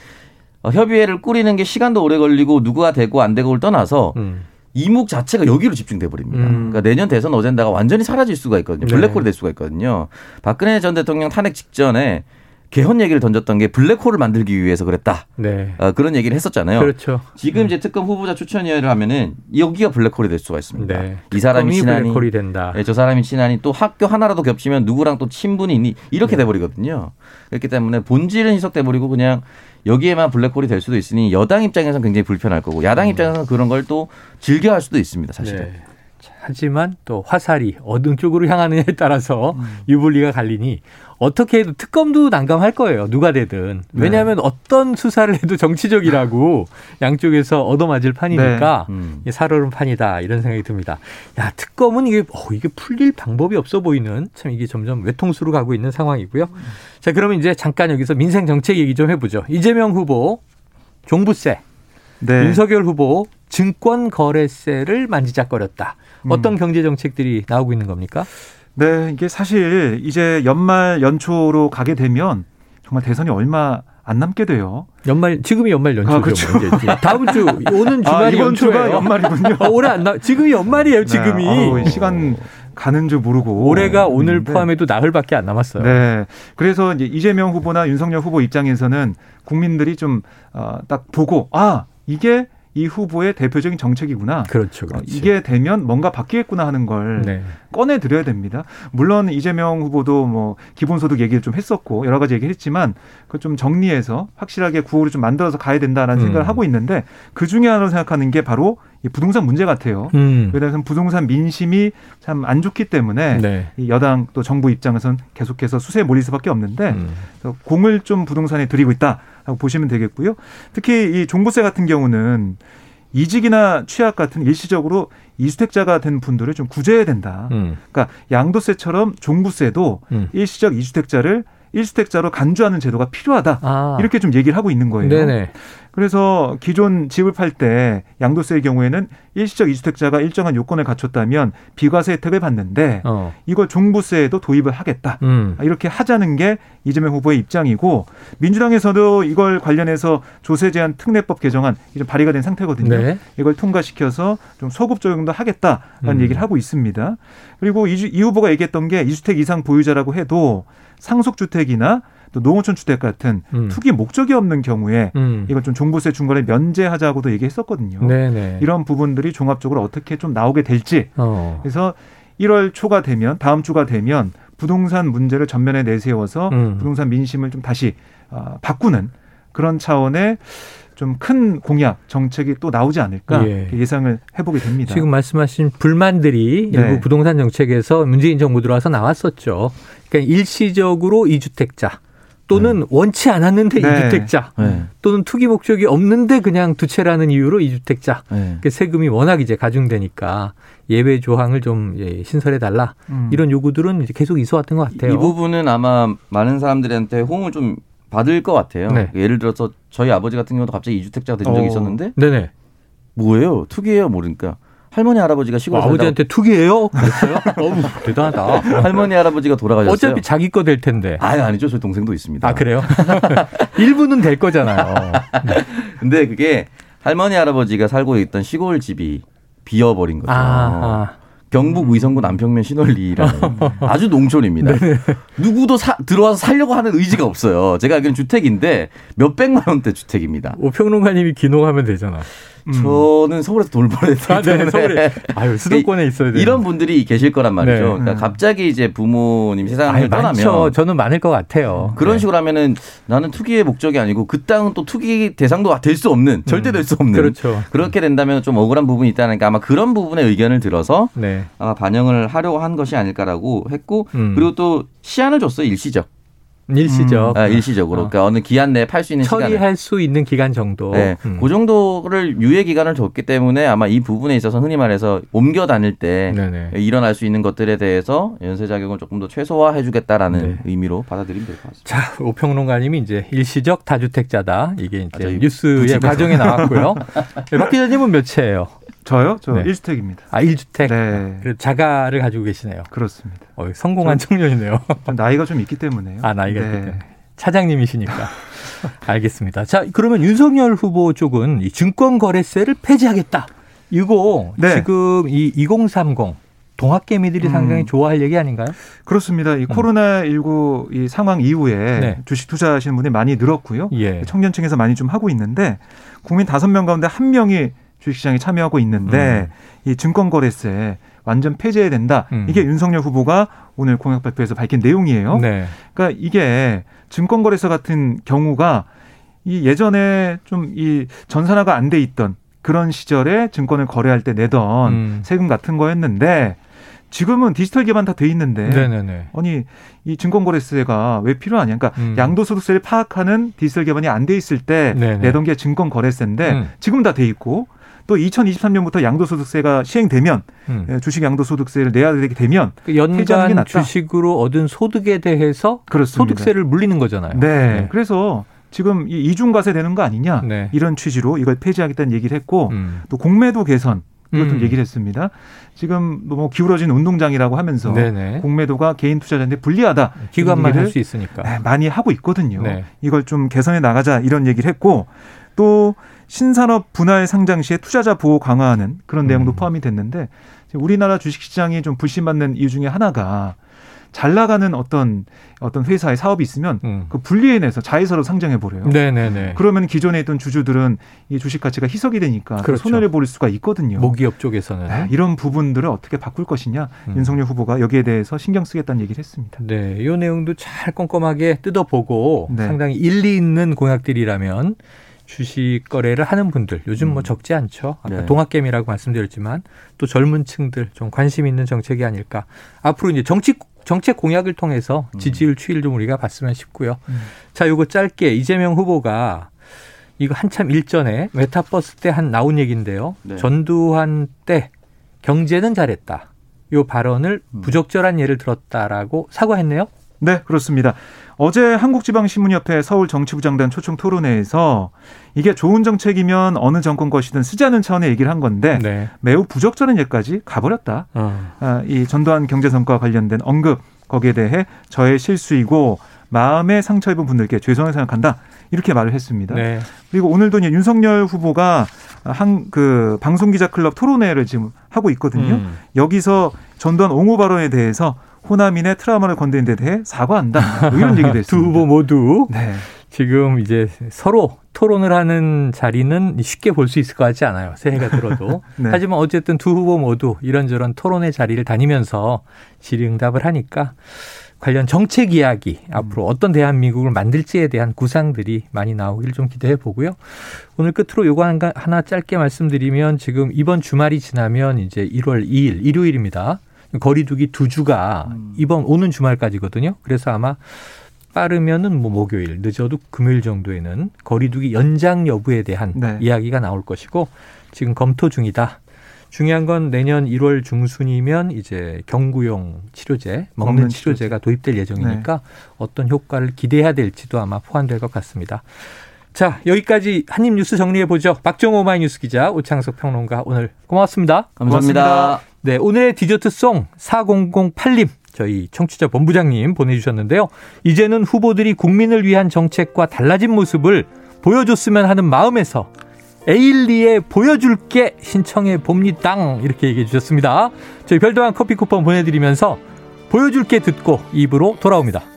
Speaker 3: 어, 협의회를 꾸리는 게 시간도 오래 걸리고 누구가 되고 안 되고를 떠나서
Speaker 2: 음.
Speaker 3: 이목 자체가 여기로 집중돼 버립니다.
Speaker 2: 음.
Speaker 3: 그러니까 내년 대선 어젠다가 완전히 사라질 수가 있거든요.
Speaker 2: 네.
Speaker 3: 블랙홀이 될 수가 있거든요. 박근혜 전 대통령 탄핵 직전에 개헌 얘기를 던졌던 게 블랙홀을 만들기 위해서 그랬다.
Speaker 2: 네.
Speaker 3: 어, 그런 얘기를 했었잖아요.
Speaker 2: 그렇죠.
Speaker 3: 지금 이제 특검 후보자 추천위원회를 하면은 여기가 블랙홀이 될 수가 있습니다.
Speaker 2: 네.
Speaker 3: 이 사람이 친하니,
Speaker 2: 블랙홀이 된다.
Speaker 3: 예, 저 사람이 친하니 또 학교 하나라도 겹치면 누구랑 또 친분이 있니
Speaker 2: 네.
Speaker 3: 이렇게 돼버리거든요. 그렇기 때문에 본질은 희석돼 버리고 그냥 여기에만 블랙홀이 될 수도 있으니 여당 입장에서는 굉장히 불편할 거고 야당 입장에서는 그런 걸 또 즐겨할 수도 있습니다. 사실은.
Speaker 2: 음. 네. 자, 하지만 또 화살이 어느 쪽으로 향하느냐에 따라서
Speaker 3: 음.
Speaker 2: 유불리가 갈리니 어떻게 해도 특검도 난감할 거예요. 누가 되든.
Speaker 3: 네.
Speaker 2: 왜냐하면 어떤 수사를 해도 정치적이라고 양쪽에서 얻어맞을 판이니까
Speaker 3: 음.
Speaker 2: 이게 살얼음 판이다 이런 생각이 듭니다. 야 특검은 이게 어, 이게 풀릴 방법이 없어 보이는 참 이게 점점 외통수로 가고 있는 상황이고요. 자 그러면 이제 잠깐 여기서 민생 정책 얘기 좀 해보죠. 이재명 후보 종부세,
Speaker 4: 네.
Speaker 2: 윤석열 후보 증권 거래세를 만지작거렸다. 어떤 경제 정책들이 나오고 있는 겁니까?
Speaker 4: 네, 이게 사실 이제 연말 연초로 가게 되면 정말 대선이 얼마 안 남게 돼요.
Speaker 2: 연말 지금이 연말 연초죠.
Speaker 4: 아, 그렇죠.
Speaker 2: 뭐 다음 주 오는
Speaker 4: 아,
Speaker 2: 주말이
Speaker 4: 이번 주가
Speaker 2: 연초예요.
Speaker 4: 연말이군요.
Speaker 2: 어, 올해 안 나. 지금이 연말이에요. 지금이
Speaker 4: 네, 아우, 시간 가는 줄 모르고
Speaker 2: 올해가 오늘
Speaker 4: 있는데.
Speaker 2: 포함해도 나흘밖에 안 남았어요.
Speaker 4: 네. 그래서 이제 이재명 후보나 윤석열 후보 입장에서는 국민들이 좀 어, 딱 보고 아 이게 이 후보의 대표적인 정책이구나.
Speaker 2: 그렇죠,
Speaker 4: 어,
Speaker 2: 그렇죠.
Speaker 4: 이게 되면 뭔가 바뀌겠구나 하는 걸
Speaker 2: 네.
Speaker 4: 꺼내 드려야 됩니다. 물론 이재명 후보도 뭐 기본소득 얘기를 좀 했었고 여러 가지 얘기를 했지만 그걸 좀 정리해서 확실하게 구호를 좀 만들어서 가야 된다라는
Speaker 2: 음.
Speaker 4: 생각을 하고 있는데 그 중에 하나로 생각하는 게 바로 이 부동산 문제 같아요.
Speaker 2: 음.
Speaker 4: 왜냐하면 부동산 민심이 참 안 좋기 때문에
Speaker 2: 네.
Speaker 4: 이 여당 또 정부 입장에선 계속해서 수세에 몰릴 수밖에 없는데
Speaker 2: 음.
Speaker 4: 공을 좀 부동산에 들이고 있다라고 보시면 되겠고요. 특히 이 종부세 같은 경우는 이직이나 취약 같은 일시적으로 이주택자가 된 분들을 좀 구제해야 된다.
Speaker 2: 음.
Speaker 4: 그러니까 양도세처럼 종부세도
Speaker 2: 음.
Speaker 4: 일시적 이주택자를 일주택자로 간주하는 제도가 필요하다.
Speaker 2: 아.
Speaker 4: 이렇게 좀 얘기를 하고 있는 거예요.
Speaker 2: 네네.
Speaker 4: 그래서 기존 집을 팔 때 양도세의 경우에는 일시적 이주택자가 일정한 요건을 갖췄다면 비과세 혜택을 받는데
Speaker 2: 어.
Speaker 4: 이걸 종부세에도 도입을 하겠다.
Speaker 2: 음.
Speaker 4: 이렇게 하자는 게 이재명 후보의 입장이고 민주당에서도 이걸 관련해서 조세 제한 특례법 개정안 이제 발의가 된 상태거든요.
Speaker 2: 네.
Speaker 4: 이걸 통과시켜서 좀 소급 적용도 하겠다라는
Speaker 2: 음.
Speaker 4: 얘기를 하고 있습니다. 그리고 이, 주- 이 후보가 얘기했던 게 이주택 이상 보유자라고 해도 상속주택이나 또 농어촌 주택 같은
Speaker 2: 음.
Speaker 4: 투기 목적이 없는 경우에
Speaker 2: 음.
Speaker 4: 이걸 좀 종부세 중간에 면제하자고도 얘기했었거든요.
Speaker 2: 네네.
Speaker 4: 이런 부분들이 종합적으로 어떻게 좀 나오게 될지
Speaker 2: 어.
Speaker 4: 그래서 1월 초가 되면 다음 주가 되면 부동산 문제를 전면에 내세워서
Speaker 2: 음.
Speaker 4: 부동산 민심을 좀 다시 어, 바꾸는 그런 차원의 좀큰 공약 정책이 또 나오지 않을까
Speaker 2: 예.
Speaker 4: 예. 상을 해보게 됩니다.
Speaker 2: 지금 말씀하신 불만들이
Speaker 4: 네.
Speaker 2: 일부 부동산 정책에서 문재인 정부 들어와서 나왔었죠. 그러니까 일시적으로 이주택자 또는 원치 않았는데
Speaker 4: 네.
Speaker 2: 이주택자
Speaker 3: 네.
Speaker 2: 또는 투기 목적이 없는데 그냥 두 채라는 이유로 이주택자
Speaker 3: 네.
Speaker 2: 그 세금이 워낙 이제 가중되니까 예외 조항을 좀 예, 신설해 달라
Speaker 4: 음.
Speaker 2: 이런 요구들은 계속 있어왔던 것 같아요.
Speaker 3: 이 부분은 아마 많은 사람들한테 호응을 좀 받을 것 같아요.
Speaker 2: 네.
Speaker 3: 예를 들어서 저희 아버지 같은 경우도 갑자기 이주택자가 된 적이
Speaker 4: 어.
Speaker 3: 있었는데
Speaker 2: 네네.
Speaker 3: 뭐예요? 투기예요? 모르니까 할머니 할아버지가 시골
Speaker 2: 뭐 아버지한테 투기예요? 그랬어요? 어우 대단하다.
Speaker 3: 할머니 할아버지가 돌아가셨어요.
Speaker 2: 어차피 자기 거 될 텐데.
Speaker 3: 아 아니죠. 저희 동생도 있습니다.
Speaker 2: 아 그래요? 일부는 될 거잖아요.
Speaker 3: 근데 그게 할머니 할아버지가 살고 있던 시골 집이 비어버린 거죠.
Speaker 2: 아,
Speaker 3: 경북 의성군 남평면 신월리라는 아주 농촌입니다. 누구도 사, 들어와서 살려고 하는 의지가 없어요. 제가 알기로는 주택인데 몇 백만 원대 주택입니다.
Speaker 2: 오평론가님이 기농하면 되잖아.
Speaker 4: 음.
Speaker 3: 저는 서울에서 돌보냈기
Speaker 2: 아, 네,
Speaker 3: 때문에
Speaker 2: 서울에. 아유, 수도권에 있어야 돼요.
Speaker 3: 이런 분들이 계실 거란 말이죠.
Speaker 2: 네.
Speaker 3: 그러니까 갑자기 이제 부모님 세상을
Speaker 2: 아니,
Speaker 3: 떠나면
Speaker 2: 많죠. 저는 많을 것 같아요.
Speaker 3: 그런
Speaker 2: 네.
Speaker 3: 식으로 하면은 나는 투기의 목적이 아니고 그 땅은 또 투기 대상도 될 수 없는 절대 될 수 없는
Speaker 2: 그렇죠.
Speaker 3: 그렇게 된다면 좀 억울한 부분이 있다니까 아마 그런 부분의 의견을 들어서
Speaker 2: 네.
Speaker 3: 아마 반영을 하려고 한 것이 아닐까라고 했고
Speaker 2: 음.
Speaker 3: 그리고 또 시한을 줬어요 일시적
Speaker 2: 일시적.
Speaker 3: 아, 일시적으로
Speaker 2: 어.
Speaker 3: 그러니까 어느 기한 내에 팔 수 있는 시간을
Speaker 2: 처리할 수 있는 기간 정도.
Speaker 3: 네,
Speaker 2: 음.
Speaker 3: 그 정도를 유예 기간을 줬기 때문에 아마 이 부분에 있어서 흔히 말해서 옮겨 다닐 때
Speaker 2: 네네.
Speaker 3: 일어날 수 있는 것들에 대해서 연쇄 자격을 조금 더 최소화해 주겠다라는
Speaker 2: 네.
Speaker 3: 의미로 받아들이면 될 것 같습니다.
Speaker 2: 자, 오평론가님이 이제 일시적 다주택자다. 이게 이제
Speaker 3: 아,
Speaker 2: 뉴스의
Speaker 3: 부집에서.
Speaker 2: 과정에 나왔고요. 네, 박 기자님은 몇 채예요?
Speaker 4: 저요? 저
Speaker 2: 네.
Speaker 4: 일 1주택입니다.
Speaker 2: 아, 1주택.
Speaker 4: 네.
Speaker 2: 자가를 가지고 계시네요.
Speaker 4: 그렇습니다.
Speaker 2: 어, 성공한 청년이네요.
Speaker 4: 좀 나이가 좀 있기 때문에요.
Speaker 2: 아, 나이가
Speaker 4: 네.
Speaker 2: 있기 때문에. 차장님이시니까. 알겠습니다. 자, 그러면 윤석열 후보 쪽은 이 증권거래세를 폐지하겠다. 이거
Speaker 4: 네.
Speaker 2: 지금 이 2030 동학개미들이
Speaker 4: 음.
Speaker 2: 상당히 좋아할 얘기 아닌가요?
Speaker 4: 그렇습니다. 이 코로나 19 이 상황 이후에
Speaker 2: 음. 네.
Speaker 4: 주식 투자하시는 분이 많이 늘었고요.
Speaker 2: 예.
Speaker 4: 청년층에서 많이 좀 하고 있는데 국민 다섯 명 가운데 한 명이 주식시장에 참여하고 있는데 이 증권거래세 완전 폐지해야 된다.
Speaker 2: 음.
Speaker 4: 이게 윤석열 후보가 오늘 공약 발표에서 밝힌 내용이에요.
Speaker 2: 네.
Speaker 4: 그러니까 이게 증권거래소 같은 경우가 이 예전에 좀 이 전산화가 안 돼 있던 그런 시절에 증권을 거래할 때 내던
Speaker 2: 음.
Speaker 4: 세금 같은 거였는데 지금은 디지털 기반 다 돼 있는데
Speaker 2: 네네네.
Speaker 4: 아니 이 증권거래세가 왜 필요하냐? 그러니까
Speaker 2: 음.
Speaker 4: 양도소득세를 파악하는 디지털 기반이 안 돼 있을 때
Speaker 2: 네네.
Speaker 4: 내던 게 증권거래세인데
Speaker 2: 음.
Speaker 4: 지금 다 돼 있고 또 2023년부터 양도소득세가 시행되면
Speaker 2: 음.
Speaker 4: 예, 주식 양도소득세를 내야 되게 되면
Speaker 2: 그 연간. 주식으로 얻은 소득에 대해서
Speaker 4: 그렇습니다.
Speaker 2: 소득세를 물리는 거잖아요.
Speaker 4: 네. 그래서 지금 이 이중과세 되는 거 아니냐
Speaker 2: 네.
Speaker 4: 이런 취지로 이걸 폐지하겠다는 얘기를 했고
Speaker 2: 음.
Speaker 4: 또 공매도 개선 이것도
Speaker 2: 음.
Speaker 4: 얘기를 했습니다. 지금 뭐 기울어진 운동장이라고 하면서
Speaker 2: 네네.
Speaker 4: 공매도가 개인 투자자한테 불리하다
Speaker 2: 기관만 할 수 있으니까.
Speaker 4: 네, 많이 하고 있거든요.
Speaker 2: 네.
Speaker 4: 이걸 좀 개선해 나가자 이런 얘기를 했고 또 신산업 분할 상장 시에 투자자 보호 강화하는 그런 내용도
Speaker 2: 음.
Speaker 4: 포함이 됐는데 우리나라 주식시장이 좀 불신받는 이유 중에 하나가 잘 나가는 어떤 어떤 회사의 사업이 있으면
Speaker 2: 음.
Speaker 4: 그 분리해내서 자회사로 상장해 버려요.
Speaker 2: 네네네.
Speaker 4: 그러면 기존에 있던 주주들은 이 주식 가치가 희석이 되니까 또
Speaker 2: 그렇죠.
Speaker 4: 손해를 볼 수가 있거든요.
Speaker 2: 모기업 쪽에서는.
Speaker 4: 네, 이런 부분들을 어떻게 바꿀 것이냐
Speaker 2: 음.
Speaker 4: 윤석열 후보가 여기에 대해서 신경 쓰겠다는 얘기를 했습니다.
Speaker 2: 네, 이 내용도 잘 꼼꼼하게 뜯어보고
Speaker 4: 네.
Speaker 2: 상당히 일리 있는 공약들이라면 주식 거래를 하는 분들 요즘 뭐
Speaker 4: 음.
Speaker 2: 적지 않죠. 아까
Speaker 3: 네.
Speaker 2: 동학개미라고 말씀드렸지만 또 젊은 층들 좀 관심 있는 정책이 아닐까. 앞으로 이제 정치 정책 공약을 통해서
Speaker 3: 음.
Speaker 2: 지지율 추이를 좀 우리가 봤으면 싶고요.
Speaker 4: 음.
Speaker 2: 자, 요거 짧게 이재명 후보가 이거 한참 일전에 메타버스 때 한 나온 얘기인데요.
Speaker 3: 네.
Speaker 2: 전두환 때 경제는 잘했다. 요 발언을
Speaker 3: 음.
Speaker 2: 부적절한 예를 들었다라고 사과했네요.
Speaker 4: 네, 그렇습니다. 어제 한국지방신문협회 서울 정치부장단 초청 토론회에서 이게 좋은 정책이면 어느 정권 것이든 쓰자는 차원의 얘기를 한 건데
Speaker 2: 네.
Speaker 4: 매우 부적절한 예까지 가버렸다.
Speaker 2: 어.
Speaker 4: 아, 이 전두환 경제성과 관련된 언급 거기에 대해 저의 실수이고 마음에 상처 입은 분들께 죄송하게 생각한다. 이렇게 말을 했습니다.
Speaker 2: 네.
Speaker 4: 그리고 오늘도 이제 윤석열 후보가 한 그 방송기자 클럽 토론회를 지금 하고 있거든요.
Speaker 2: 음.
Speaker 4: 여기서 전두환 옹호 발언에 대해서 호남인의 트라우마를 건드린 데 대해 사과한다. 뭐 이런 얘기도
Speaker 2: 두
Speaker 4: 했습니다.
Speaker 2: 후보 모두
Speaker 4: 네.
Speaker 2: 지금 이제 서로 토론을 하는 자리는 쉽게 볼 수 있을 것 같지 않아요. 새해가 들어도.
Speaker 4: 네.
Speaker 2: 하지만 어쨌든 두 후보 모두 이런저런 토론의 자리를 다니면서 질의응답을 하니까 관련 정책 이야기
Speaker 4: 음.
Speaker 2: 앞으로 어떤 대한민국을 만들지에 대한 구상들이 많이 나오기를 좀 기대해 보고요. 오늘 끝으로 요거 하나 짧게 말씀드리면 지금 이번 주말이 지나면 이제 1월 2일 일요일입니다. 거리두기 두 주가
Speaker 4: 음.
Speaker 2: 이번 오는 주말까지거든요. 그래서 아마 빠르면은 뭐 목요일, 늦어도 금요일 정도에는 거리두기 연장 여부에 대한
Speaker 4: 네.
Speaker 2: 이야기가 나올 것이고 지금 검토 중이다. 중요한 건 내년 1월 중순이면 이제 경구용 치료제, 먹는,
Speaker 4: 먹는
Speaker 2: 치료제가 도입될 예정이니까 어떤 효과를 기대해야 될지도 아마 포함될 것 같습니다. 자, 여기까지 한입 뉴스 정리해 보죠. 박정호 오마이뉴스 기자, 오창석 평론가 오늘 고맙습니다.
Speaker 3: 감사합니다.
Speaker 4: 고맙습니다.
Speaker 2: 네, 오늘의 디저트송 4008님 저희 청취자 본부장님 보내주셨는데요. 이제는 후보들이 국민을 위한 정책과 달라진 모습을 보여줬으면 하는 마음에서 에일리에 보여줄게 신청해 봅니다. 이렇게 얘기해 주셨습니다. 저희 별도한 커피 쿠폰 보내드리면서 보여줄게 듣고 입으로 돌아옵니다.